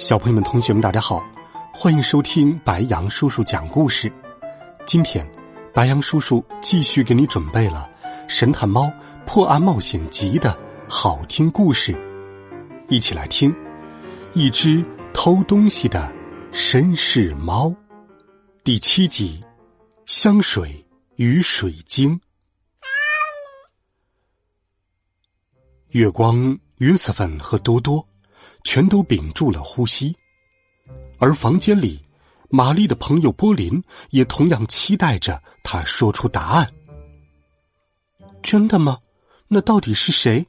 小朋友们、同学们，大家好，欢迎收听白杨叔叔讲故事。今天，白杨叔叔继续给你准备了《神探猫破案冒险集》的好听故事，一起来听一只偷东西的绅士猫第七集《香水与水晶》。月光、约瑟芬和多多。全都屏住了呼吸，而房间里，玛丽的朋友波林也同样期待着他说出答案。真的吗？那到底是谁？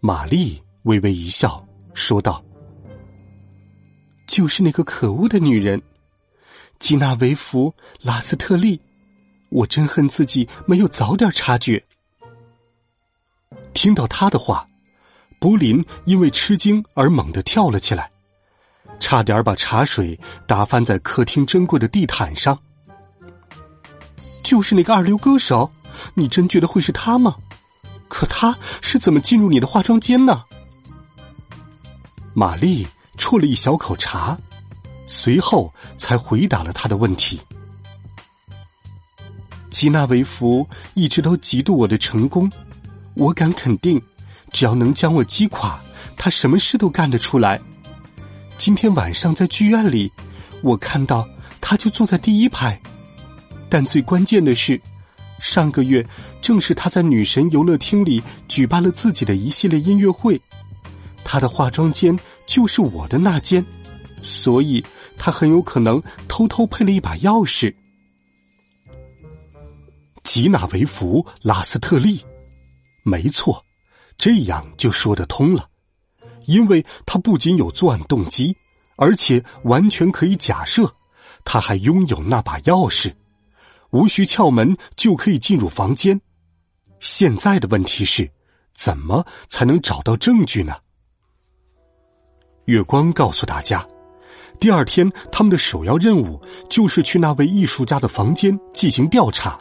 玛丽微微一笑，说道：“就是那个可恶的女人，吉娜维弗·拉斯特利。我真恨自己没有早点察觉。”听到他的话。柏林因为吃惊而猛地跳了起来，差点把茶水打翻在客厅珍贵的地毯上。就是那个二流歌手，你真觉得会是他吗？可他是怎么进入你的化妆间呢？玛丽啜了一小口茶，随后才回答了他的问题。吉纳维弗一直都嫉妒我的成功，我敢肯定。只要能将我击垮，他什么事都干得出来。今天晚上在剧院里，我看到他就坐在第一排。但最关键的是，上个月正是他在女神游乐厅里举办了自己的一系列音乐会，他的化妆间就是我的那间，所以他很有可能偷偷配了一把钥匙。吉娜维弗·拉斯特利，没错。这样就说得通了，因为他不仅有作案动机，而且完全可以假设，他还拥有那把钥匙，无需撬门就可以进入房间。现在的问题是，怎么才能找到证据呢？月光告诉大家，第二天他们的首要任务就是去那位艺术家的房间进行调查，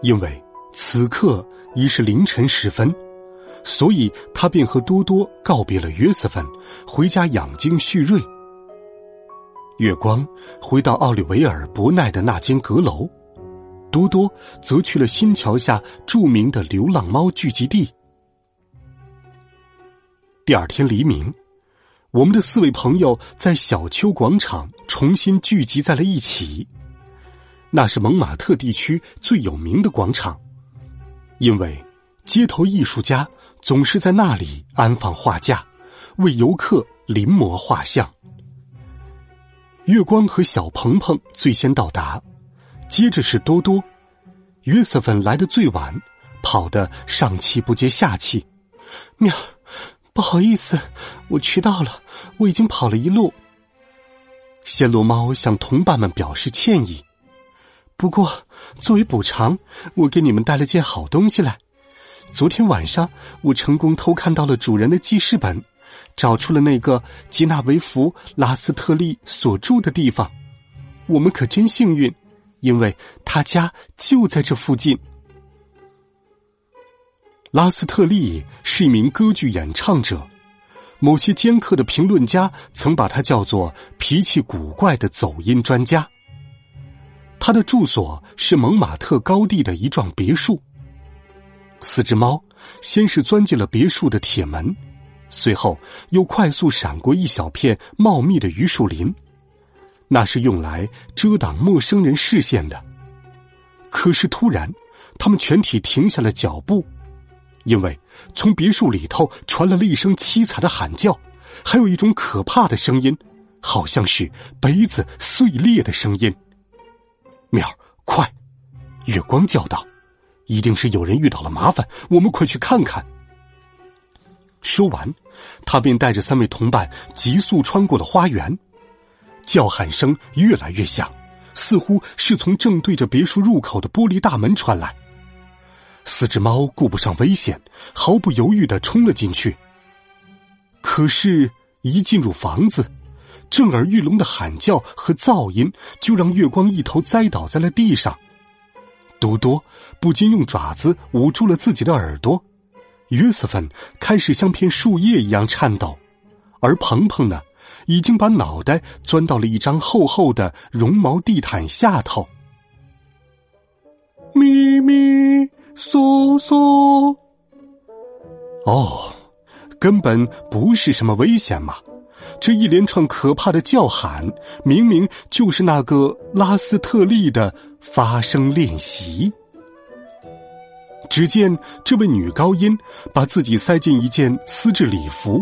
因为此刻已是凌晨时分。所以他便和多多告别了约瑟芬，回家养精蓄锐。月光回到奥利维尔·伯奈的那间阁楼，多多则去了新桥下著名的流浪猫聚集地。第二天黎明，我们的四位朋友在小丘广场重新聚集在了一起。那是蒙马特地区最有名的广场，因为街头艺术家。总是在那里安放画架，为游客临摹画像。月光和小鹏鹏最先到达，接着是多多。约瑟芬来的最晚，跑得上气不接下气。喵，不好意思，我迟到了，我已经跑了一路。暹罗猫向同伴们表示歉意，不过作为补偿，我给你们带了件好东西来。昨天晚上，我成功偷看到了主人的记事本，找出了那个吉纳维弗·拉斯特利所住的地方。我们可真幸运，因为他家就在这附近。拉斯特利是一名歌剧演唱者，某些尖刻的评论家曾把他叫做脾气古怪的走音专家。他的住所是蒙马特高地的一幢别墅。四只猫先是钻进了别墅的铁门，随后又快速闪过一小片茂密的榆树林，那是用来遮挡陌生人视线的。可是突然，他们全体停下了脚步，因为从别墅里头传来了一声凄惨的喊叫，还有一种可怕的声音，好像是杯子碎裂的声音。喵，快！月光叫道。一定是有人遇到了麻烦，我们快去看看。说完，他便带着三位同伴急速穿过了花园，叫喊声越来越响，似乎是从正对着别墅入口的玻璃大门传来。四只猫顾不上危险，毫不犹豫的冲了进去。可是，一进入房子，震耳欲聋的喊叫和噪音就让月光一头栽倒在了地上。多多不禁用爪子捂住了自己的耳朵，约瑟芬开始像片树叶一样颤抖，而鹏鹏呢，已经把脑袋钻到了一张厚厚的绒毛地毯下头。咪咪嗦嗦，哦，根本不是什么危险嘛！这一连串可怕的叫喊，明明就是那个拉斯特利的发声练习。只见这位女高音把自己塞进一件丝质礼服，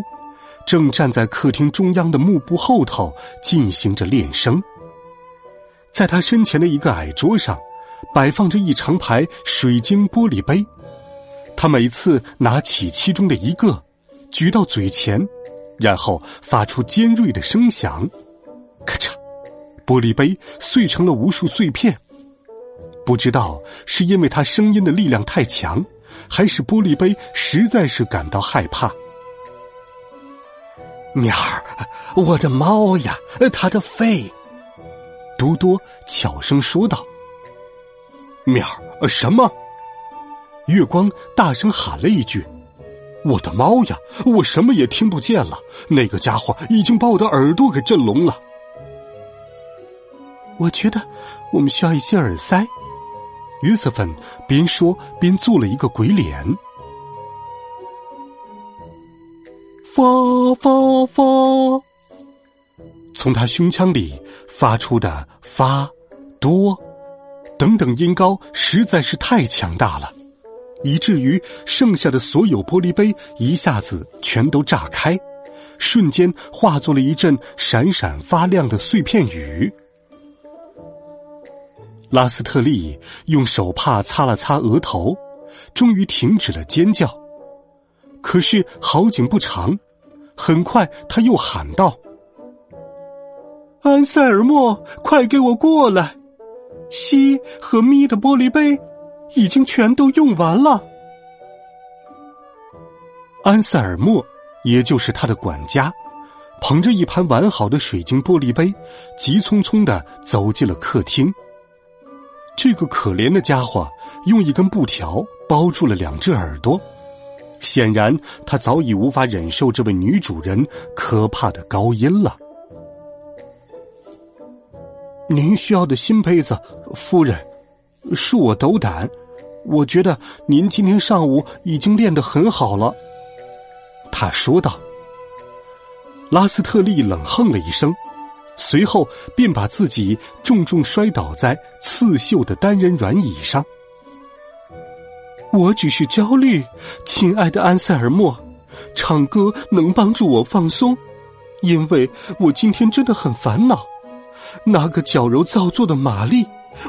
正站在客厅中央的幕布后头进行着练声。在她身前的一个矮桌上，摆放着一长排水晶玻璃杯。她每次拿起其中的一个，举到嘴前。然后发出尖锐的声响，咔嚓，玻璃杯碎成了无数碎片。不知道是因为他声音的力量太强，还是玻璃杯实在是感到害怕。喵儿，我的猫呀，它的肺！多多悄声说道。喵儿，什么？月光大声喊了一句。我的猫呀！我什么也听不见了。那个家伙已经把我的耳朵给震聋了。我觉得我们需要一些耳塞。约瑟芬边说边做了一个鬼脸。发发发！从他胸腔里发出的发、多等等音高实在是太强大了。以至于剩下的所有玻璃杯一下子全都炸开，瞬间化作了一阵闪闪发亮的碎片雨。拉斯特利用手帕擦了擦额头，终于停止了尖叫。可是好景不长，很快他又喊道：“安塞尔莫，快给我过来！西和咪的玻璃杯。”已经全都用完了。安塞尔莫，也就是他的管家，捧着一盘完好的水晶玻璃杯，急匆匆的走进了客厅。这个可怜的家伙用一根布条包住了两只耳朵，显然他早已无法忍受这位女主人可怕的高音了。您需要的新杯子，夫人。恕我斗胆，我觉得您今天上午已经练得很好了。”他说道。拉斯特利冷哼了一声，随后便把自己重重摔倒在刺绣的单人软椅上。我只是焦虑，亲爱的安塞尔莫，唱歌能帮助我放松，因为我今天真的很烦恼。那个矫揉造作的玛丽。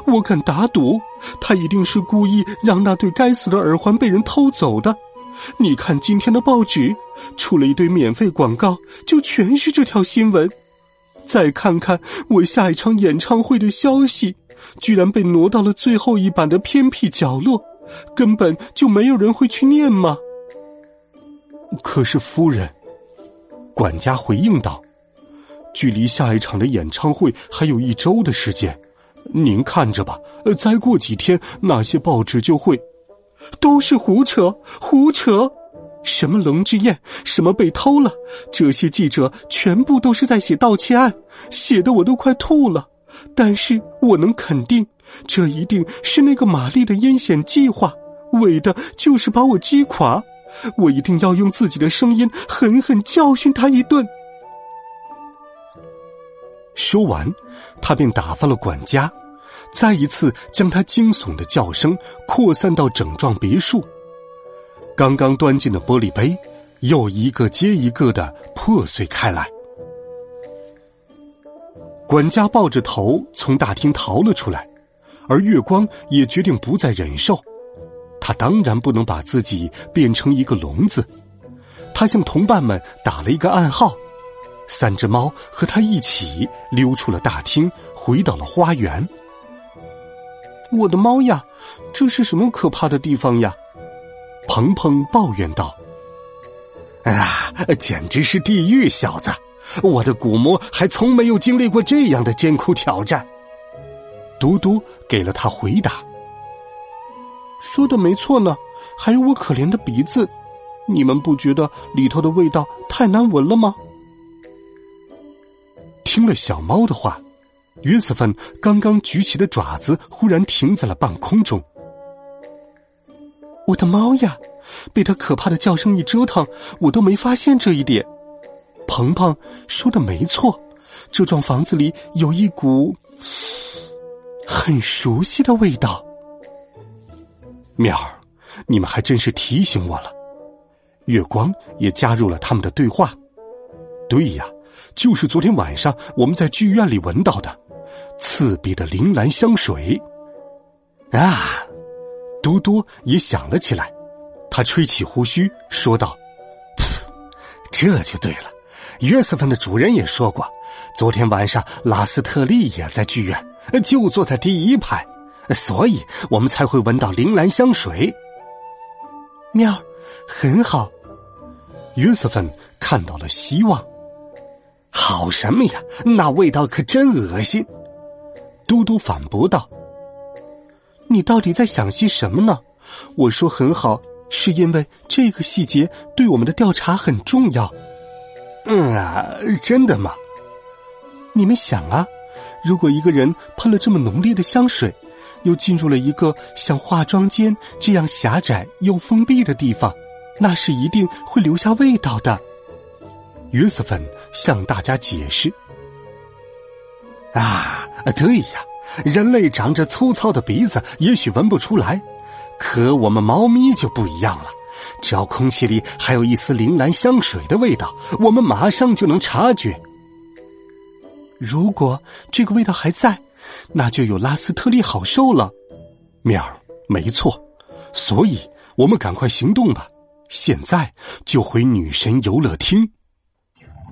我敢打赌，他一定是故意让那对该死的耳环被人偷走的。你看今天的报纸，出了一堆免费广告，就全是这条新闻。再看看我下一场演唱会的消息，居然被挪到了最后一版的偏僻角落，根本就没有人会去念吗？可是夫人，管家回应道：“距离下一场的演唱会还有一周的时间。”您看着吧，再过几天那些报纸就会，都是胡扯，胡扯，什么龙之宴，什么被偷了，这些记者全部都是在写盗窃案，写的我都快吐了。但是我能肯定，这一定是那个玛丽的阴险计划，为的就是把我击垮。我一定要用自己的声音狠狠教训他一顿。说完，他便打发了管家，再一次将他惊悚的叫声扩散到整幢别墅。刚刚端进的玻璃杯，又一个接一个的破碎开来。管家抱着头从大厅逃了出来，而月光也决定不再忍受。他当然不能把自己变成一个聋子，他向同伴们打了一个暗号。三只猫和他一起溜出了大厅，回到了花园。我的猫呀，这是什么可怕的地方呀？鹏鹏抱怨道：“啊，简直是地狱，小子！我的骨魔还从没有经历过这样的艰苦挑战。”嘟嘟给了他回答：“说的没错呢，还有我可怜的鼻子，你们不觉得里头的味道太难闻了吗？”听了小猫的话，约瑟芬刚刚举起的爪子忽然停在了半空中。我的猫呀，被它可怕的叫声一折腾，我都没发现这一点。鹏鹏说的没错，这幢房子里有一股很熟悉的味道。喵儿，你们还真是提醒我了。月光也加入了他们的对话。对呀，就是昨天晚上我们在剧院里闻到的刺鼻的铃兰香水。啊！嘟嘟也想了起来，他吹起胡须说道：“这就对了，约瑟芬的主人也说过，昨天晚上拉斯特利也在剧院，就坐在第一排，所以我们才会闻到铃兰香水。”喵，很好。约瑟芬看到了希望。好什么呀？那味道可真恶心！嘟嘟反驳道。你到底在想些什么呢？我说很好，是因为这个细节对我们的调查很重要。嗯啊，真的吗？你们想啊，如果一个人喷了这么浓烈的香水，又进入了一个像化妆间这样狭窄又封闭的地方，那是一定会留下味道的。约瑟芬向大家解释。啊，对呀。人类长着粗糙的鼻子，也许闻不出来，可我们猫咪就不一样了。只要空气里还有一丝铃兰香水的味道，我们马上就能察觉。如果这个味道还在，那就有拉斯特利好受了。喵儿，没错，所以我们赶快行动吧！现在就回女神游乐厅。